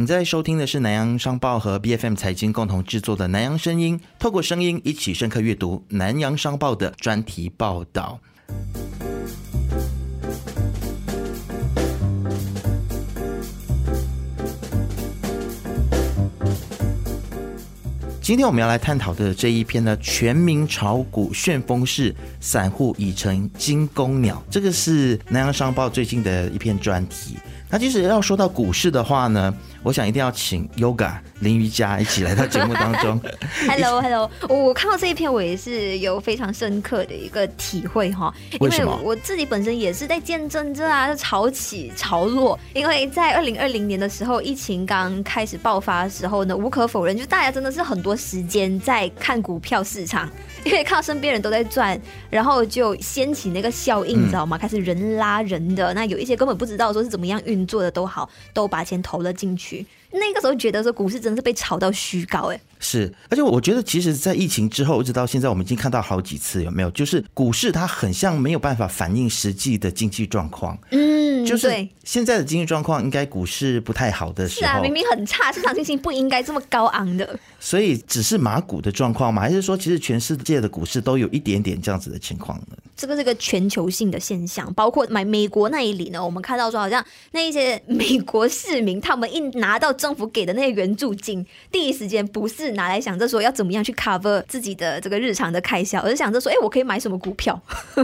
你在收听的是南洋商报和 B F M 财经共同制作的《南洋声音》，透过声音一起深刻阅读南洋商报的专题报道。今天我们要来探讨的这一篇呢，全民炒股旋风式，散户已成金公鸟，这个是南洋商报最近的一篇专题。那其实要说到股市的话呢，我想一定要请 Yoga 林瑜伽一起来到节目当中。Hello，Hello，我看到这一篇，我也是有非常深刻的一个体会哈。为什么？我自己本身也是在见证这啊，潮起潮落。因为在二零二零年的时候，疫情刚开始爆发的时候呢，无可否认，就大家真的是很多时间在看股票市场，因为看到身边人都在赚，然后就掀起那个效应，你知道吗？开始人拉人的，那有一些根本不知道说是怎么样运。作的都好，都把钱投了进去。那个时候觉得说股市真是被炒到虚高，哎，是。而且我觉得，其实，在疫情之后一直到现在，我们已经看到好几次，有没有？就是股市它很像没有办法反映实际的经济状况。嗯，就是现在的经济状况，应该股市不太好的时候，是啊，明明很差，市场信心不应该这么高昂的。所以，只是马股的状况吗？还是说，其实全世界的股市都有一点点这样子的情况呢？这个是个全球性的现象，包括买美国那一里呢，我们看到说，好像那一些美国市民，他们一拿到政府给的那些援助金，第一时间不是拿来想着说要怎么样去 cover 自己的这个日常的开销，而是想着说，哎，我可以买什么股票？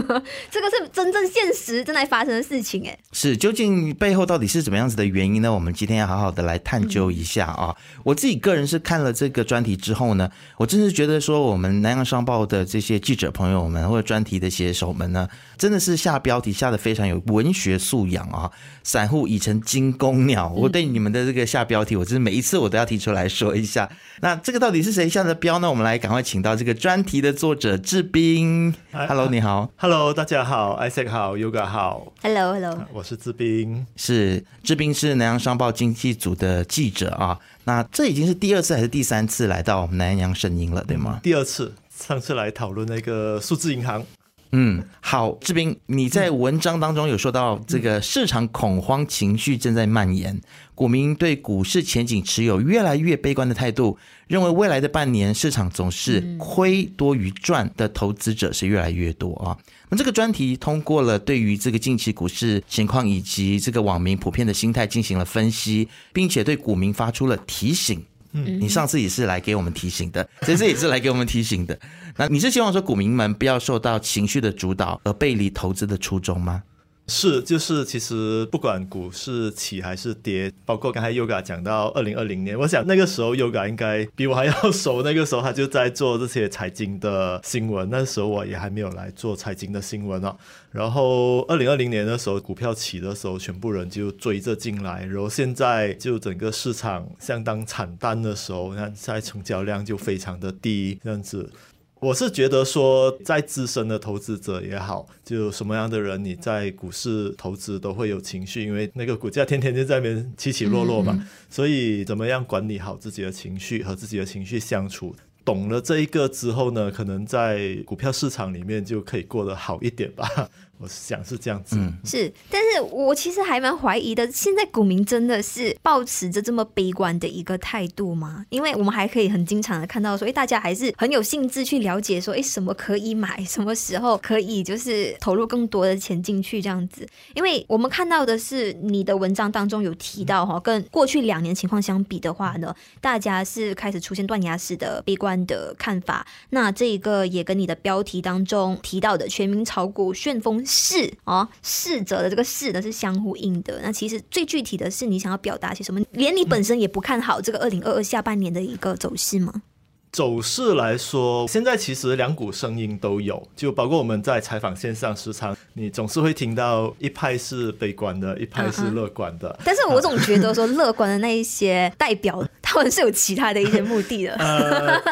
这个是真正现实正在发生的事情，哎，是究竟背后到底是怎么样子的原因呢？我们今天要好好的来探究一下啊！我自己个人是看了这个。专题之后呢，我真是觉得说，我们南洋商报的这些记者朋友们或者专题的写手们呢，真的是下标题下的非常有文学素养啊！散户已成金公鸟，我对你们的这个下标题，我真是每一次我都要提出来说一下。那这个到底是谁下的标呢？我们来赶快请到这个专题的作者志斌。Hello，你好。Hello，大家好，Isaac 好，Yoga 好。Hello，Hello，我是志斌。是志斌是南洋商报经济组的记者啊。那这已经是第二次还是第三次来到我们南洋声音了，对吗？第二次，上次来讨论那个数字银行。嗯，好，志斌，你在文章当中有说到这个市场恐慌情绪正在蔓延，股民对股市前景持有越来越悲观的态度，认为未来的半年市场总是亏多于赚的投资者是越来越多啊。那这个专题通过了对于这个近期股市情况以及这个网民普遍的心态进行了分析，并且对股民发出了提醒。嗯，你上次也是来给我们提醒的，这次也是来给我们提醒的。那你是希望说股民们不要受到情绪的主导而背离投资的初衷吗？是，就是其实不管股市起还是跌，包括刚才 Yoga 讲到二零二零年，我想那个时候 Yoga 应该比我还要 熟。那个时候他就在做这些财经的新闻，那时候我也还没有来做财经的新闻啊。然后二零二零年的时候，股票起的时候，全部人就追着进来。然后现在就整个市场相当惨淡的时候，那现在成交量就非常的低，这样子。我是觉得说，在资深的投资者也好，就什么样的人，你在股市投资都会有情绪，因为那个股价天天就在那边起起落落嘛。所以，怎么样管理好自己的情绪和自己的情绪相处，懂了这一个之后呢，可能在股票市场里面就可以过得好一点吧。我想是这样子，是，但是我其实还蛮怀疑的。现在股民真的是保持着这么悲观的一个态度吗？因为我们还可以很经常的看到说，哎，大家还是很有兴致去了解说，哎，什么可以买，什么时候可以就是投入更多的钱进去这样子。因为我们看到的是你的文章当中有提到哈，跟过去两年情况相比的话呢，大家是开始出现断崖式的悲观的看法。那这一个也跟你的标题当中提到的全民炒股旋风。是哦，逝者的这个逝呢是相呼应的。那其实最具体的是你想要表达些什么？连你本身也不看好这个二零二二下半年的一个走势吗？走势来说，现在其实两股声音都有，就包括我们在采访线上时常，你总是会听到一派是悲观的，一派是乐观的。但是我总觉得说乐观的那一些代表，他们是有其他的一些目的的，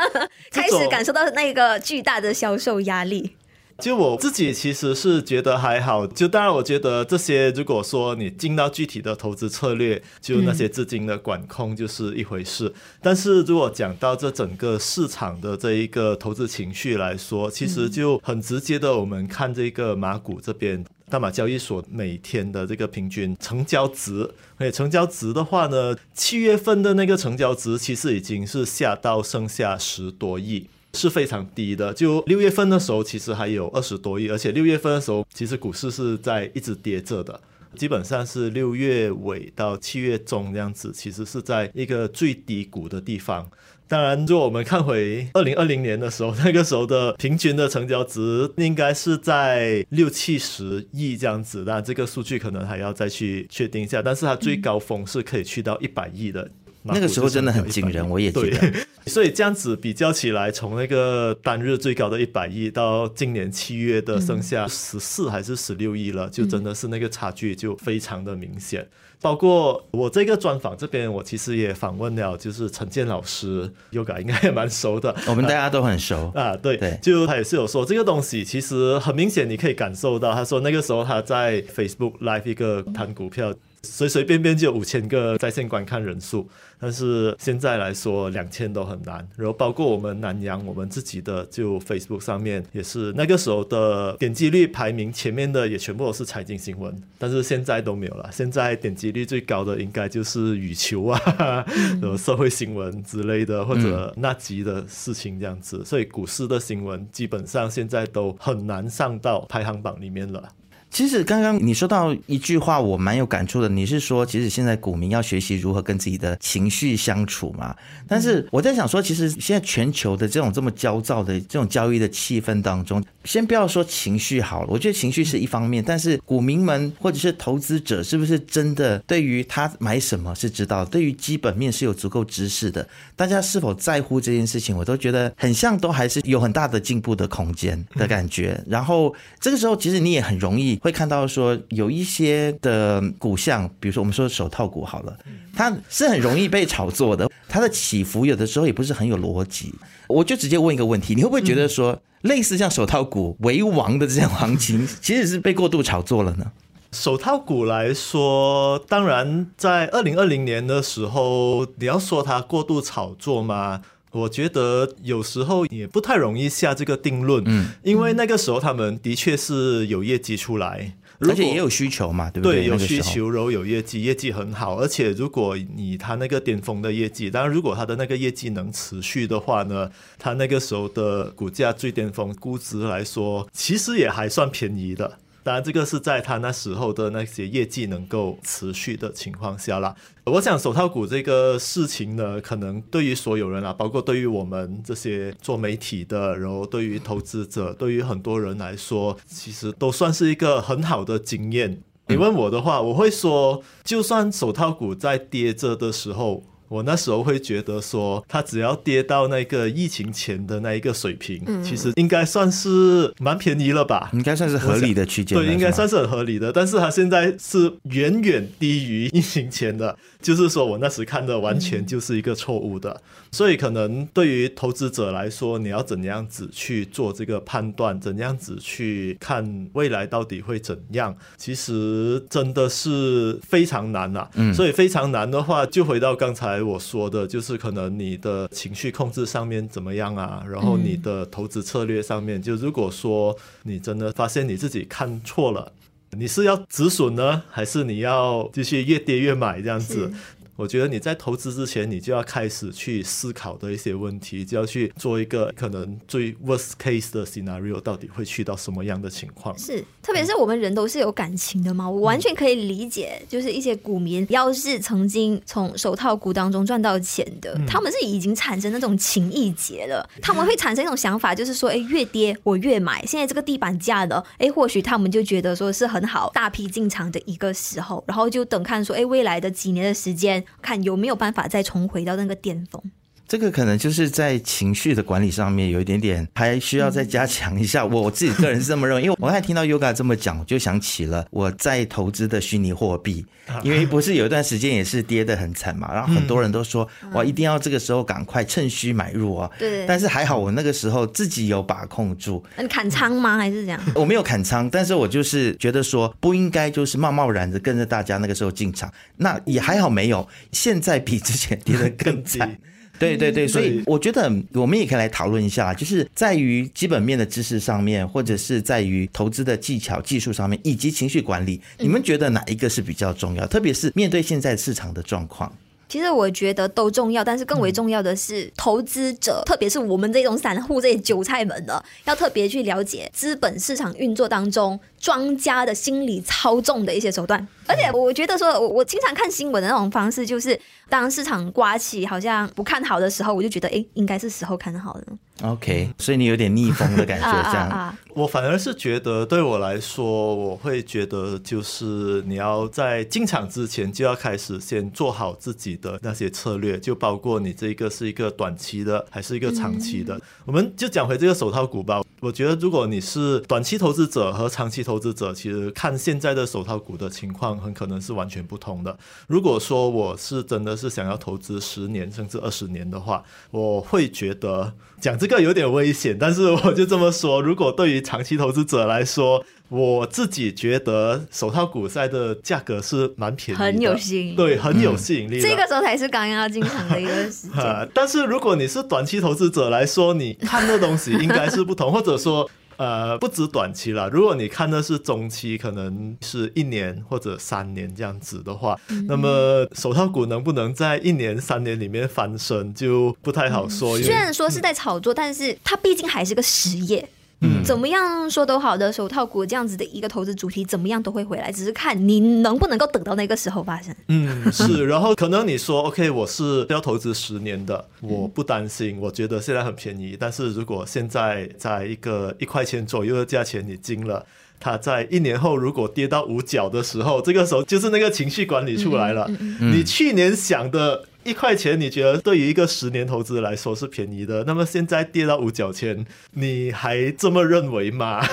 开始感受到那个巨大的销售压力。就我自己其实是觉得还好，就当然我觉得这些如果说你进到具体的投资策略，就那些资金的管控就是一回事。但是如果讲到这整个市场的这一个投资情绪来说，其实就很直接的，我们看这个马股这边。大马交易所每天的这个平均成交值。哎，成交值的话呢，七月份的那个成交值其实已经是下到剩下十多亿，是非常低的。就六月份的时候，其实还有二十多亿，而且六月份的时候，其实股市是在一直跌着的。基本上是六月尾到七月中这样子，其实是在一个最低谷的地方。当然，如果我们看回二零二零年的时候，那个时候的平均的成交值应该是在六七十亿这样子，那这个数据可能还要再去确定一下。但是它最高峰是可以去到一百亿的。那个时候真的很惊人，我也觉得。所以这样子比较起来，从那个单日最高的一百亿到今年七月的剩下十四还是十六亿了，就真的是那个差距就非常的明显。包括我这个专访这边，我其实也访问了，就是陈建老师，Yoga 应该也蛮熟的，我们大家都很熟 啊。对对，就他也是有说这个东西，其实很明显你可以感受到，他说那个时候他在 Facebook Live 一个谈股票。随随便便就有五千个在线观看人数，但是现在来说两千都很难。然后包括我们南洋，我们自己的就 Facebook 上面也是那个时候的点击率排名前面的也全部都是财经新闻，但是现在都没有了。现在点击率最高的应该就是羽球啊，呃社会新闻之类的或者那集的事情这样子。所以股市的新闻基本上现在都很难上到排行榜里面了。其实刚刚你说到一句话，我蛮有感触的。你是说，其实现在股民要学习如何跟自己的情绪相处嘛？但是我在想说，其实现在全球的这种这么焦躁的这种交易的气氛当中，先不要说情绪好了，我觉得情绪是一方面，但是股民们或者是投资者，是不是真的对于他买什么是知道，对于基本面是有足够知识的？大家是否在乎这件事情？我都觉得很像，都还是有很大的进步的空间的感觉。然后这个时候，其实你也很容易。会看到说有一些的股项，比如说我们说手套股好了，它是很容易被炒作的，它的起伏有的时候也不是很有逻辑。我就直接问一个问题，你会不会觉得说类似像手套股为王的这样行情，其实是被过度炒作了呢？手套股来说，当然在二零二零年的时候，你要说它过度炒作吗？我觉得有时候也不太容易下这个定论，嗯，因为那个时候他们的确是有业绩出来，而且也有需求嘛，对不对？对，有需求，然后有业绩，业绩很好。而且如果你他那个巅峰的业绩，当然如果他的那个业绩能持续的话呢，他那个时候的股价最巅峰估值来说，其实也还算便宜的。当然，这个是在他那时候的那些业绩能够持续的情况下啦。我想手套股这个事情呢，可能对于所有人啊，包括对于我们这些做媒体的，然后对于投资者，对于很多人来说，其实都算是一个很好的经验。你问我的话，我会说，就算手套股在跌着的时候。我那时候会觉得说，它只要跌到那个疫情前的那一个水平，其实应该算是蛮便宜了吧？应该算是合理的区间，对，应该算是很合理的。但是它现在是远远低于疫情前的，就是说我那时看的完全就是一个错误的。所以可能对于投资者来说，你要怎样子去做这个判断，怎样子去看未来到底会怎样？其实真的是非常难呐。嗯，所以非常难的话，就回到刚才。我说的就是可能你的情绪控制上面怎么样啊？然后你的投资策略上面，就如果说你真的发现你自己看错了，你是要止损呢，还是你要继续越跌越买这样子？我觉得你在投资之前，你就要开始去思考的一些问题，就要去做一个可能最 worst case 的 scenario，到底会去到什么样的情况？是，特别是我们人都是有感情的嘛，我完全可以理解，就是一些股民要是曾经从手套股当中赚到钱的，他们是已经产生那种情意结了，他们会产生一种想法，就是说，哎，越跌我越买，现在这个地板价的，哎，或许他们就觉得说是很好，大批进场的一个时候，然后就等看说，哎，未来的几年的时间。看有没有办法再重回到那个巅峰。这个可能就是在情绪的管理上面有一点点还需要再加强一下。我我自己个人是这么认为，因为我刚才听到 Yoga 这么讲，我就想起了我在投资的虚拟货币，因为不是有一段时间也是跌得很惨嘛，然后很多人都说哇，一定要这个时候赶快趁虚买入啊。对。但是还好我那个时候自己有把控住。你砍仓吗？还是这样？我没有砍仓，但是我就是觉得说不应该就是贸贸然的跟着大家那个时候进场，那也还好没有。现在比之前跌得更惨。对对对，所以我觉得我们也可以来讨论一下，就是在于基本面的知识上面，或者是在于投资的技巧、技术上面，以及情绪管理，你们觉得哪一个是比较重要？特别是面对现在市场的状况。其实我觉得都重要，但是更为重要的是，投资者，特别是我们这种散户、这些韭菜们的，要特别去了解资本市场运作当中庄家的心理操纵的一些手段。而且我觉得说，我我经常看新闻的那种方式，就是当市场刮起好像不看好的时候，我就觉得，哎，应该是时候看好了。OK，所以你有点逆风的感觉，啊 这样。啊啊！我反而是觉得，对我来说，我会觉得就是你要在进场之前就要开始先做好自己的那些策略，就包括你这个是一个短期的还是一个长期的。我们就讲回这个手套股吧。我觉得如果你是短期投资者和长期投资者，其实看现在的手套股的情况，很可能是完全不同的。如果说我是真的是想要投资十年甚至二十年的话，我会觉得讲这个有点危险，但是我就这么说，如果对于长期投资者来说，我自己觉得手套股赛的价格是蛮便宜的，很有吸引力对，很有吸引力的。这个时候才是刚刚要进场的一个时间。啊，但是如果你是短期投资者来说，你看的东西应该是不同，或者说。呃，不止短期了。如果你看的是中期，可能是一年或者三年这样子的话，那么手套股能不能在一年、三年里面翻身，就不太好说。因虽然说是在炒作，但是它毕竟还是个实业。嗯怎么样说都好的手套股这样子的一个投资主题，怎么样都会回来，只是看你能不能够等到那个时候发生。嗯，是。然后可能你说，OK，我是要投资十年的，我不担心，我觉得现在很便宜。但是如果现在在一个一块钱左右的价钱你进了，它在一年后如果跌到五角的时候，这个时候就是那个情绪管理出来了。你去年想的一块钱，你觉得对于一个十年投资来说是便宜的，那么现在跌到五角钱，你还这么认为吗？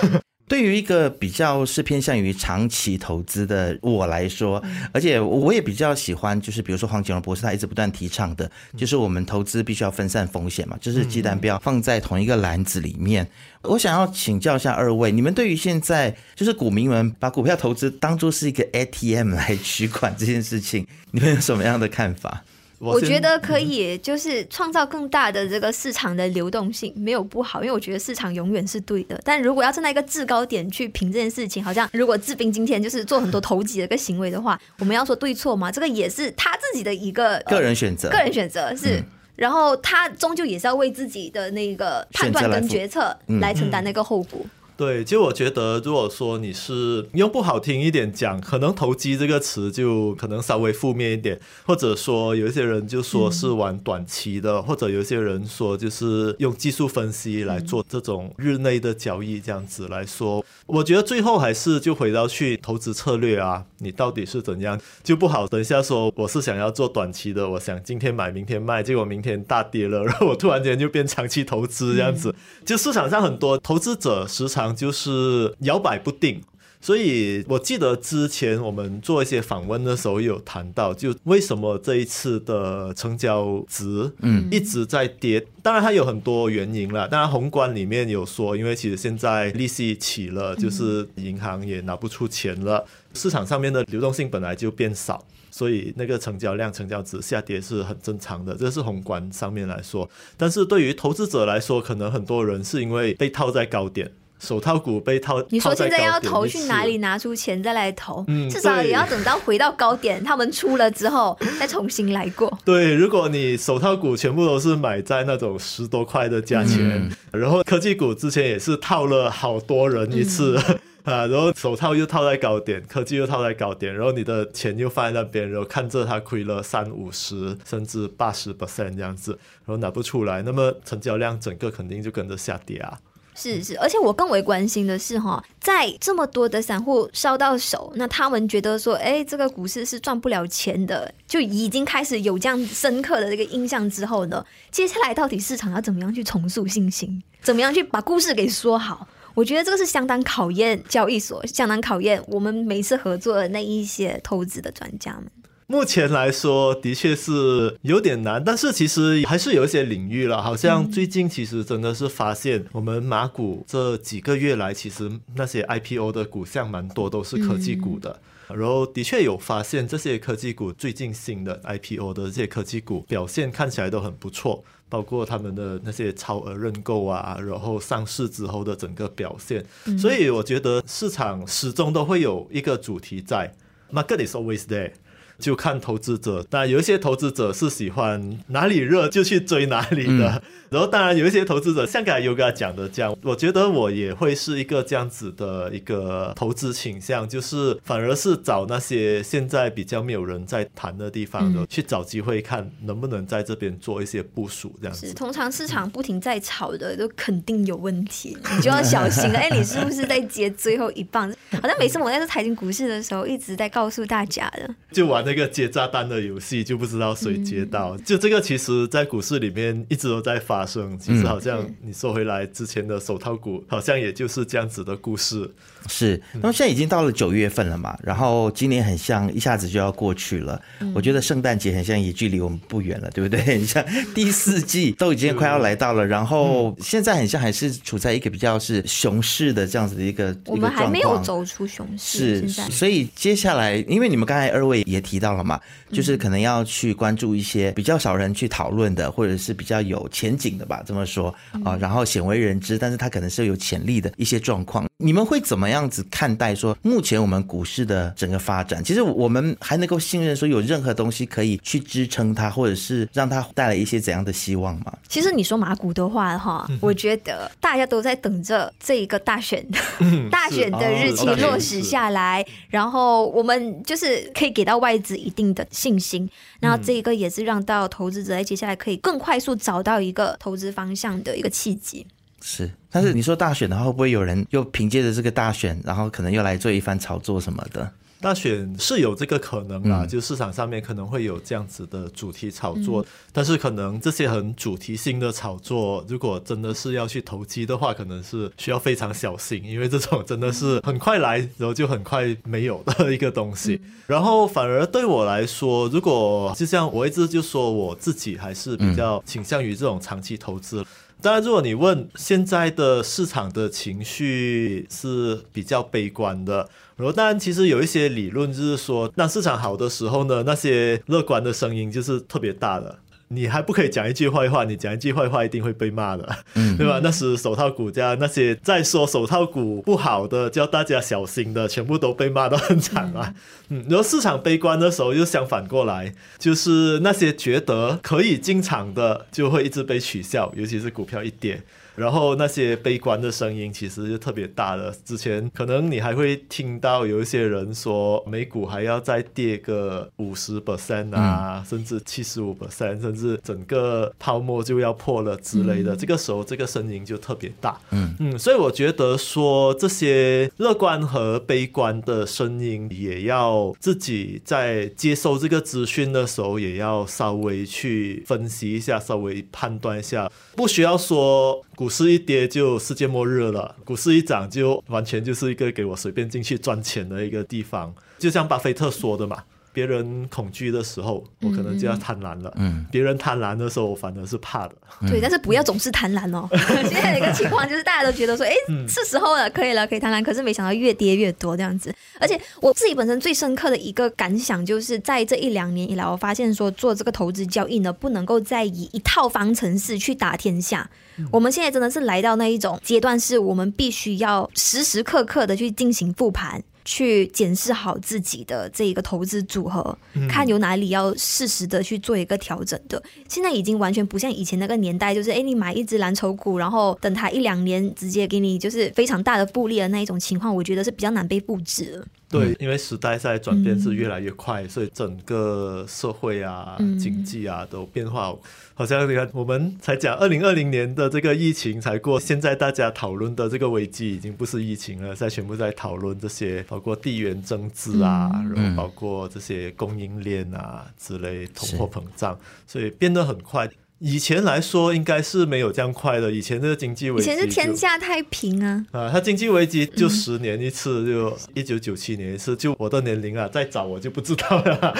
对于一个比较是偏向于长期投资的我来说，而且我也比较喜欢，就是比如说黄景荣博士他一直不断提倡的，就是我们投资必须要分散风险嘛，就是鸡蛋不要放在同一个篮子里面。我想要请教一下二位，你们对于现在就是股民们把股票投资当做是一个 ATM 来取款这件事情，你们有什么样的看法？先我觉得可以，就是创造更大的这个市场的流动性，没有不好，因为我觉得市场永远是对的。但如果要站在一个制高点去评这件事情，好像如果志斌今天就是做很多投机的一个行为的话，我们要说对错吗？这个也是他自己的一个个人选择，个人选择是。然后他终究也是要为自己的那个判断跟决策嗯来承担那个后果。对，就我觉得，如果说你是用不好听一点讲，可能投机这个词就可能稍微负面一点，或者说有一些人就说是玩短期的，或者有一些人说就是用技术分析来做这种日内的交易，这样子来说，我觉得最后还是就回到去投资策略啊，你到底是怎样就不好。等一下说我是想要做短期的，我想今天买明天卖，结果明天大跌了，然后我突然间就变长期投资这样子。就市场上很多投资者时常就是摇摆不定。所以我记得之前我们做一些访问的时候有谈到，就为什么这一次的成交值嗯一直在跌。当然它有很多原因了，当然宏观里面有说，因为其实现在利息起了，就是银行也拿不出钱了，市场上面的流动性本来就变少。所以那个成交量、成交值下跌是很正常的，这是宏观上面来说。但是对于投资者来说，可能很多人是因为被套在高点，手套股被套。你说现在要投去哪里拿出钱再来投，嗯至少也要等到回到高点，他们出了之后再重新来过。对，如果你手套股全部都是买在那种十多块的价钱，然后科技股之前也是套了好多人一次。啊，然后手套又套在高点，科技又套在高点，然后你的钱又放在那边，然后看着它亏了三五十甚至八十 percent 这样子，然后拿不出来，那么成交量整个肯定就跟着下跌啊。是是，而且我更为关心的是哈，在这么多的散户烧到手，那他们觉得说，哎，这个股市是赚不了钱的，就已经开始有这样深刻的这个印象之后呢，接下来到底市场要怎么样去重塑信心，怎么样去把故事给说好？我觉得这个是相当考验交易所，相当考验我们每次合作的那一些投资的专家们。目前来说，的确是有点难，但是其实还是有一些领域了。好像最近其实真的是发现，我们马股这几个月来，其实那些 IPO 的股项蛮多都是科技股的。然后的确有发现这些科技股最近新的 IPO 的这些科技股表现看起来都很不错，包括他们的那些超额认购啊，然后上市之后的整个表现。所以我觉得市场始终都会有一个主题在，Market is always there。就看投资者，当然有一些投资者是喜欢哪里热就去追哪里的，然后当然有一些投资者像刚才有跟他讲的这样，我觉得我也会是一个这样子的一个投资倾向，就是反而是找那些现在比较没有人在谈的地方的，去找机会看能不能在这边做一些部署，这样子。通常市场不停在炒的都肯定有问题，你就要小心了。哎，你是不是在接最后一棒？好像每次我在财经股市的时候一直在告诉大家的，就玩那个接炸弹的游戏，就不知道谁接到。就这个，其实，在股市里面一直都在发生。其实，好像你说回来之前的手套股，好像也就是这样子的故事。是，那么现在已经到了九月份了嘛，然后今年很像一下子就要过去了。我觉得圣诞节很像也距离我们不远了，对不对？你 像第四季都已经快要来到了，然后现在很像还是处在一个比较是熊市的这样子的一个我们还没有走出熊市，是，所以接下来，因为你们刚才二位也提到了嘛，就是可能要去关注一些比较少人去讨论的，或者是比较有前景的吧，这么说啊，然后鲜为人知，但是它可能是有潜力的一些状况，你们会怎么？样子看待说，目前我们股市的整个发展，其实我们还能够信任说有任何东西可以去支撑它，或者是让它带来一些怎样的希望吗？其实你说马股的话，哈，我觉得大家都在等着这一个大选，大选的日期落实下来，然后我们就是可以给到外资一定的信心，然后这一个也是让到投资者在接下来可以更快速找到一个投资方向的一个契机。是，但是你说大选的话，会不会有人又凭借着这个大选，然后可能又来做一番炒作什么的？大选是有这个可能啦，就市场上面可能会有这样子的主题炒作，但是可能这些很主题性的炒作，如果真的是要去投机的话，可能是需要非常小心，因为这种真的是很快来，然后就很快没有的一个东西。然后反而对我来说，如果就像我一直就说我自己还是比较倾向于这种长期投资。当然，如果你问现在的市场的情绪是比较悲观的，然后当然其实有一些理论就是说，当市场好的时候呢，那些乐观的声音就是特别大的。你还不可以讲一句坏话，你讲一句坏话一定会被骂的，对吧？那是手套股价，那些在说手套股不好的，叫大家小心的，全部都被骂得很惨啊。嗯，然后市场悲观的时候又相反过来，就是那些觉得可以进场的，就会一直被取笑，尤其是股票一跌。然后那些悲观的声音其实就特别大了。之前可能你还会听到有一些人说美股还要再跌个五十 percent 啊，甚至七十五 percent，甚至整个泡沫就要破了之类的。这个时候这个声音就特别大。嗯嗯，所以我觉得说这些乐观和悲观的声音，也要自己在接收这个资讯的时候，也要稍微去分析一下，稍微判断一下，不需要说。股市一跌就世界末日了，股市一涨就完全就是一个给我随便进去赚钱的一个地方，就像巴菲特说的嘛。别人恐惧的时候，我可能就要贪婪了。嗯，别人贪婪的时候，我反而是怕的。对，但是不要总是贪婪哦。现在的一个情况就是，大家都觉得说，哎，是时候了，可以了，可以贪婪。可是没想到越跌越多这样子。而且我自己本身最深刻的一个感想，就是在这一两年以来，我发现说做这个投资交易呢，不能够再以一套方程式去打天下。我们现在真的是来到那一种阶段，是我们必须要时时刻刻的去进行复盘。去检视好自己的这一个投资组合，看有哪里要适时的去做一个调整的。现在已经完全不像以前那个年代，就是哎，你买一只蓝筹股，然后等它一两年直接给你就是非常大的复利的那一种情况，我觉得是比较难被布置了。对，因为时代在转变是越来越快，所以整个社会啊、经济啊都变化。好像你看，我们才讲二零二零年的这个疫情才过，现在大家讨论的这个危机已经不是疫情了，在全部在讨论这些，包括地缘政治啊，然后包括这些供应链啊之类，通货膨胀，所以变得很快。以前来说应该是没有这样快的，以前这个经济危机以前是天下太平啊，啊，它经济危机就十年一次，就一九九七年一次，就我的年龄啊，再早我就不知道了。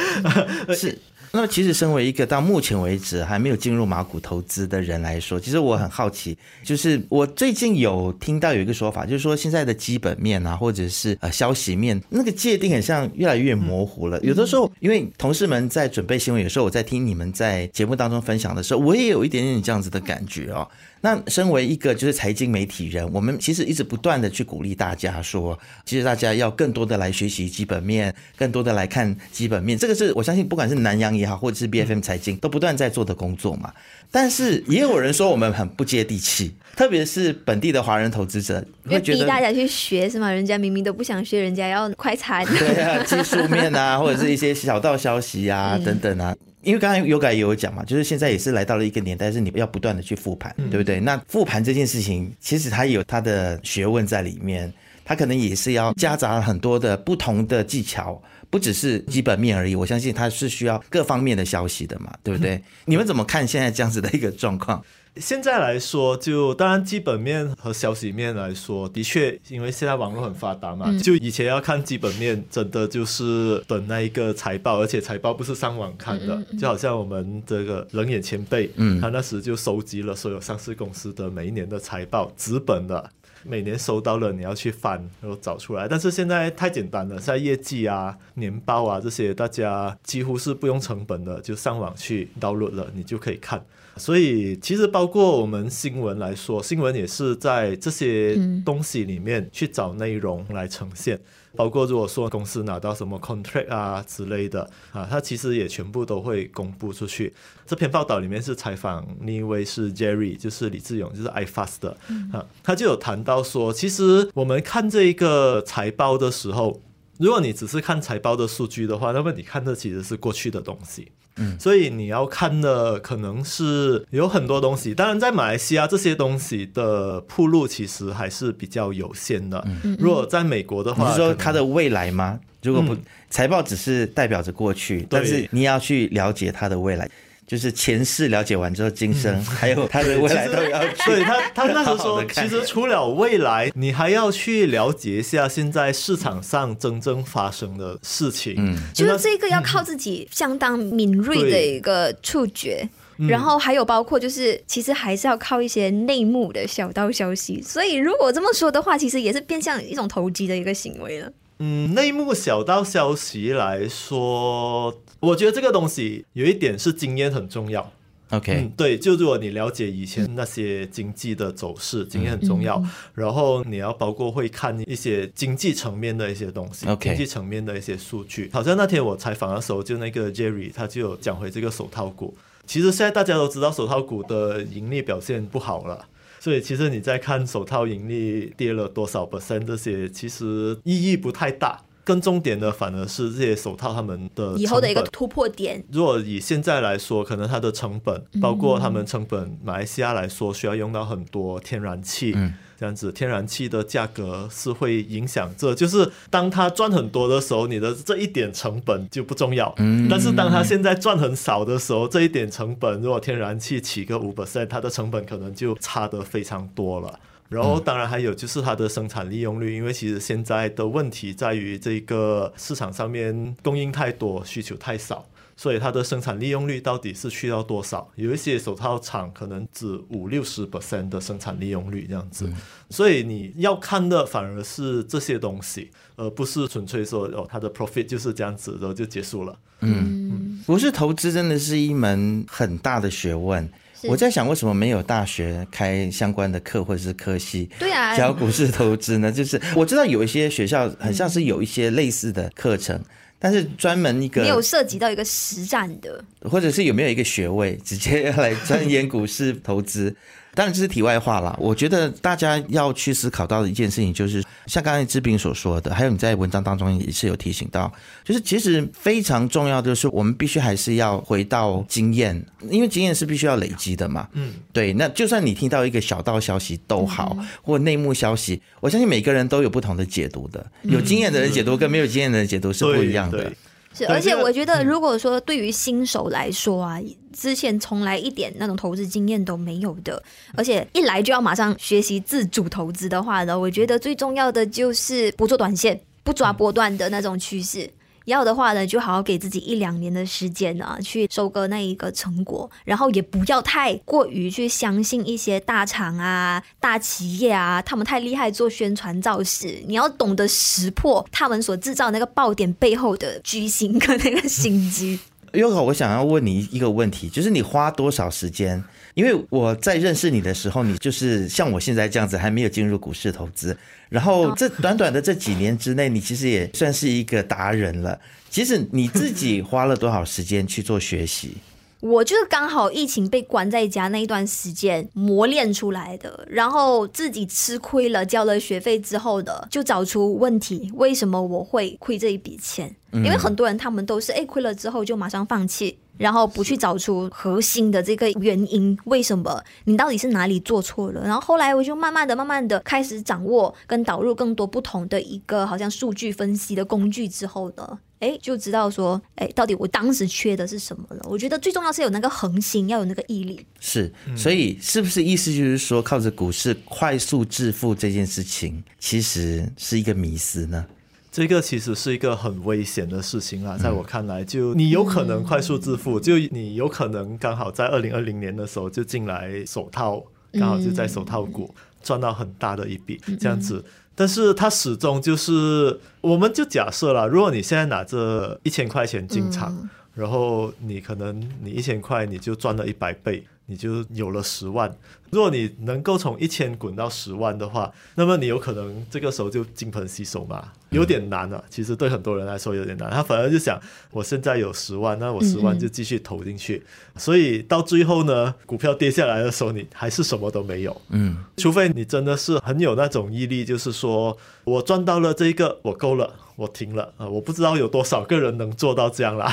是。那么，其实身为一个到目前为止还没有进入马股投资的人来说，其实我很好奇，就是我最近有听到有一个说法，就是说现在的基本面啊，或者是呃消息面，那个界定很像越来越模糊了。有的时候，因为同事们在准备新闻，有时候我在听你们在节目当中分享的时候，我也有一点点这样子的感觉哦。那身为一个就是财经媒体人，我们其实一直不断的去鼓励大家说，其实大家要更多的来学习基本面，更多的来看基本面。这个是我相信，不管是南洋也好，或者是 B F M 财经，都不断在做的工作嘛。但是也有人说我们很不接地气，特别是本地的华人投资者，会觉得逼大家去学是吗？人家明明都不想学，人家要快餐。对啊，技术面啊，或者是一些小道消息啊等等啊。因为刚才有改也有讲嘛，就是现在也是来到了一个年代，是你要不断的去复盘，对不对？那复盘这件事情，其实它有它的学问在里面，它可能也是要夹杂很多的不同的技巧，不只是基本面而已。我相信它是需要各方面的消息的嘛，对不对？你们怎么看现在这样子的一个状况？现在来说，就当然基本面和消息面来说，的确，因为现在网络很发达嘛，就以前要看基本面，真的就是等那一个财报，而且财报不是上网看的，就好像我们这个冷眼前辈，嗯，他那时就收集了所有上市公司的每一年的财报，纸本的。每年收到了，你要去翻，然后找出来。但是现在太简单了，现在业绩啊、年报啊这些，大家几乎是不用成本的，就上网去 download 了，你就可以看。所以其实包括我们新闻来说，新闻也是在这些东西里面去找内容来呈现。包括如果说公司拿到什么 contract 啊之类的啊，它其实也全部都会公布出去。这篇报道里面是采访另一位是 Jerry，就是李志勇，就是 iFast 的啊，他就有谈到说，其实我们看这一个财报的时候，如果你只是看财报的数据的话，那么你看的其实是过去的东西。嗯，所以你要看的可能是有很多东西，当然在马来西亚这些东西的铺路其实还是比较有限的。嗯，如果在美国的话，你是说它的未来吗？如果不，财报只是代表着过去，但是你要去了解它的未来。就是前世了解完之后，今生 还有他的未来都要 去。对他，他那时候说，其实除了未来，你还要去了解一下现在市场上真正发生的事情。嗯，就是这个要靠自己相当敏锐的一个触觉，然后还有包括就是，其实还是要靠一些内幕的小道消息。所以如果这么说的话，其实也是变相一种投机的一个行为了。嗯，内幕小道消息来说，我觉得这个东西有一点是经验很重要。OK，对，就如果你了解以前那些经济的走势，经验很重要。然后你要包括会看一些经济层面的一些东西，OK，经济层面的一些数据。好像那天我采访的时候，就那个 Jerry 他就有讲回这个手套股。其实现在大家都知道手套股的盈利表现不好了。所以其实你在看手套盈利跌了多少 percent 这些，其实意义不太大。更重点的反而是这些手套他们的以后的一个突破点。如果以现在来说，可能它的成本，包括他们成本，马来西亚来说需要用到很多天然气。这样子，天然气的价格是会影响这，就是当它赚很多的时候，你的这一点成本就不重要。嗯。但是当它现在赚很少的时候，这一点成本，如果天然气起个五 percent，它的成本可能就差的非常多了。然后，当然还有就是它的生产利用率，因为其实现在的问题在于这个市场上面供应太多，需求太少。所以它的生产利用率到底是去到多少？有一些手套厂可能只五六十 percent 的生产利用率这样子。所以你要看的反而是这些东西，而不是纯粹说哦，它的 profit 就是这样子，然后就结束了。嗯，不是投资真的是一门很大的学问。我在想，为什么没有大学开相关的课或者是科系？对啊，教股市投资呢？就是我知道有一些学校很像是有一些类似的课程。但是专门一个没有涉及到一个实战的，或者是有没有一个学位直接来钻研股市投资？当然这是题外话了。我觉得大家要去思考到的一件事情，就是像刚才志斌所说的，还有你在文章当中也是有提醒到，就是其实非常重要的是，我们必须还是要回到经验，因为经验是必须要累积的嘛。嗯，对。那就算你听到一个小道消息都好，或内幕消息，我相信每个人都有不同的解读的。有经验的人解读跟没有经验的人解读是不一样的。是，而且我觉得，如果说对于新手来说啊，之前从来一点那种投资经验都没有的，而且一来就要马上学习自主投资的话呢，我觉得最重要的就是不做短线，不抓波段的那种趋势。要的话呢，就好好给自己一两年的时间啊，去收割那一个成果，然后也不要太过于去相信一些大厂啊、大企业啊，他们太厉害做宣传造势。你要懂得识破他们所制造那个爆点背后的居心跟那个心机。优可，我想要问你一个问题，就是你花多少时间？因为我在认识你的时候，你就是像我现在这样子，还没有进入股市投资。然后这短短的这几年之内，你其实也算是一个达人了。其实你自己花了多少时间去做学习？我就是刚好疫情被关在家那一段时间磨练出来的，然后自己吃亏了，交了学费之后的，就找出问题，为什么我会亏这一笔钱？因为很多人他们都是哎亏了之后就马上放弃，然后不去找出核心的这个原因，为什么你到底是哪里做错了？然后后来我就慢慢的、慢慢的开始掌握跟导入更多不同的一个好像数据分析的工具之后呢，哎，就知道说，哎，到底我当时缺的是什么了？我觉得最重要是有那个恒心，要有那个毅力。是，所以是不是意思就是说，靠着股市快速致富这件事情，其实是一个迷思呢？这个其实是一个很危险的事情啦，在我看来，就你有可能快速致富，就你有可能刚好在二零二零年的时候就进来手套，刚好就在手套股赚到很大的一笔这样子。但是它始终就是，我们就假设了，如果你现在拿着一千块钱进场，然后你可能你一千块你就赚了一百倍，你就有了十万。如果你能够从一千滚到十万的话，那么你有可能这个时候就金盆洗手嘛，有点难啊。其实对很多人来说有点难，他反而就想，我现在有十万，那我十万就继续投进去。所以到最后呢，股票跌下来的时候，你还是什么都没有。嗯，除非你真的是很有那种毅力，就是说我赚到了这一个，我够了，我停了啊、呃！我不知道有多少个人能做到这样啦。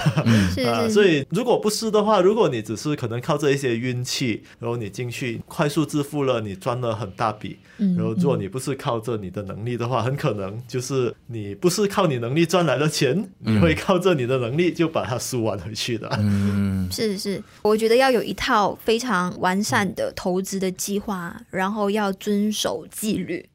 是 啊，是所以如果不是的话，如果你只是可能靠这一些运气，然后你进去快速致富了，你赚了很大笔，嗯然后如果你不是靠着你的能力的话，很可能就是你不是靠你能力赚来的钱，你会靠着你的能力就把它输完回去的。嗯 是是，我觉得要有一套非常完善的投资的计划，然后要遵守纪律，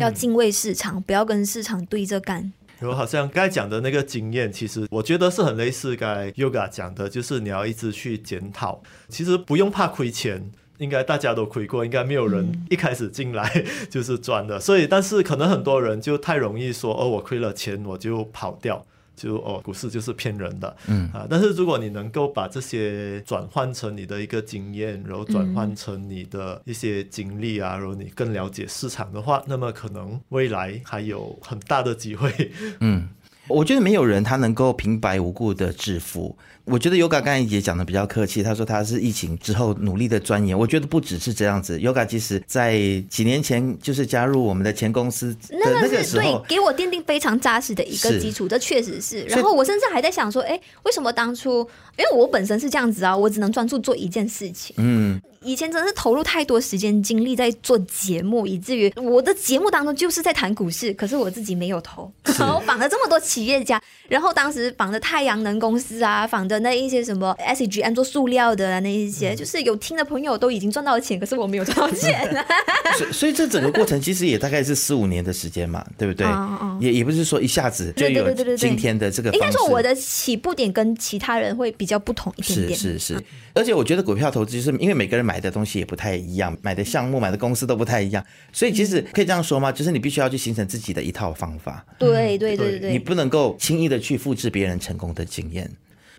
要敬畏市场，不要跟市场对着干。然后好像刚才讲的那个经验，其实我觉得是很类似刚才 Yoga 讲的，就是你要一直去检讨。其实不用怕亏钱，应该大家都亏过，应该没有人一开始进来 就是赚的。所以，但是可能很多人就太容易说，哦，我亏了钱我就跑掉。就哦，股市就是骗人的，嗯啊，但是如果你能够把这些转换成你的一个经验，然后转换成你的一些经历啊，然后你更了解市场的话，那么可能未来还有很大的机会。嗯，我觉得没有人他能够平白无故的致富。我觉得 Yoga 刚才也讲的比较客气，他说他是疫情之后努力的钻研。我觉得不只是这样子，Yoga 其实在几年前就是加入我们的前公司的那那个时候，给我奠定非常扎实的一个基础，这确实是。然后我甚至还在想说，哎，为什么当初？因为我本身是这样子啊，我只能专注做一件事情。嗯，以前真的是投入太多时间精力在做节目，以至于我的节目当中就是在谈股市，可是我自己没有投。然后绑了这么多企业家，然后当时绑的太阳能公司啊，绑的那一些什么 SGM 做塑料的啊，那一些，就是有听的朋友都已经赚到钱，可是我没有赚到钱啊。所以所以这整个过程其实也大概是四五年的时间嘛，对不对？也也不是说一下子就对对有对对对对今天的这个应该。说我的起步点跟其他人会比较不同一点是点。是是，而且我觉得股票投资就是因为每个人买的东西也不太一样，买的项目、买的公司都不太一样，所以其实可以这样说吗？就是你必须要去形成自己的一套方法，对对对对对，你不能够轻易的去复制别人成功的经验。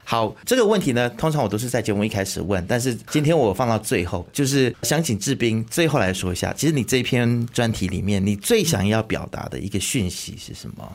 好，这个问题呢，通常我都是在节目一开始问，但是今天我放到最后，就是想请志斌最后来说一下，其实你这篇专题里面，你最想要表达的一个讯息是什么？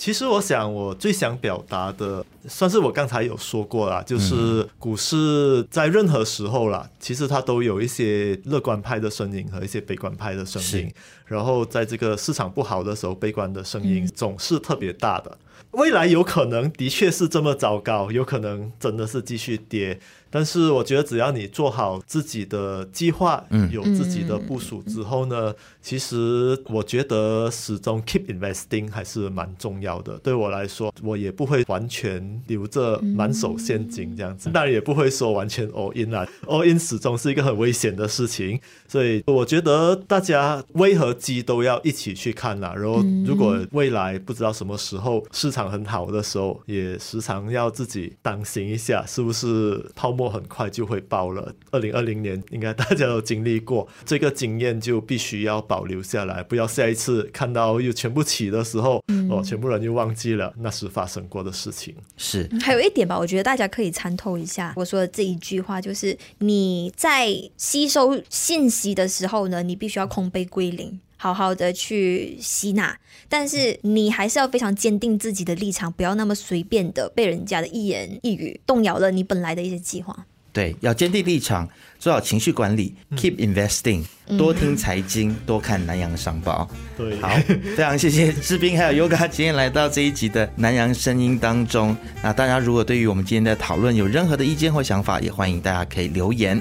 其实我想，我最想表达的，算是我刚才有说过啦，就是股市在任何时候啦，其实它都有一些乐观派的声音和一些悲观派的声音是。然后在这个市场不好的时候，悲观的声音总是特别大的。未来有可能的确是这么糟糕，有可能真的是继续跌。但是我觉得只要你做好自己的计划，嗯有自己的部署之后呢，其实我觉得始终 keep investing 还是蛮重要的。对我来说，我也不会完全留着满手现金这样子，当然也不会说完全 all in 啦，all in 始终是一个很危险的事情。所以我觉得大家危和机都要一起去看啦。然后如果未来不知道什么时候市场很好的时候，也时常要自己当心一下，是不是泡沫很快就会爆了。二零二零年应该大家都经历过，这个经验就必须要保留下来，不要下一次看到又全部起的时候，哦，全部人又忘记了那时发生过的事情。是还有一点吧，我觉得大家可以参透一下我说的这一句话，就是你在吸收信息的时候呢，你必须要空杯归零。好好的去吸纳，但是你还是要非常坚定自己的立场，不要那么随便的被人家的一言一语动摇了你本来的一些计划。对，要坚定立场，做好情绪管理，keep investing，多听财经，多看南洋商报。对，好，非常谢谢志斌还有 Yoga 今天来到这一集的南洋声音当中。那大家如果对于我们今天的讨论有任何的意见或想法，也欢迎大家可以留言。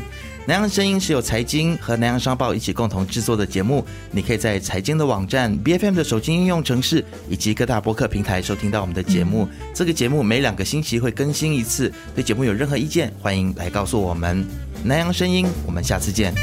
南洋声音是由财经和南洋商报一起共同制作的节目，你可以在财经的网站、B F M 的手机应用程式以及各大播客平台收听到我们的节目。这个节目每两个星期会更新一次，对节目有任何意见，欢迎来告诉我们。南洋声音，我们下次见。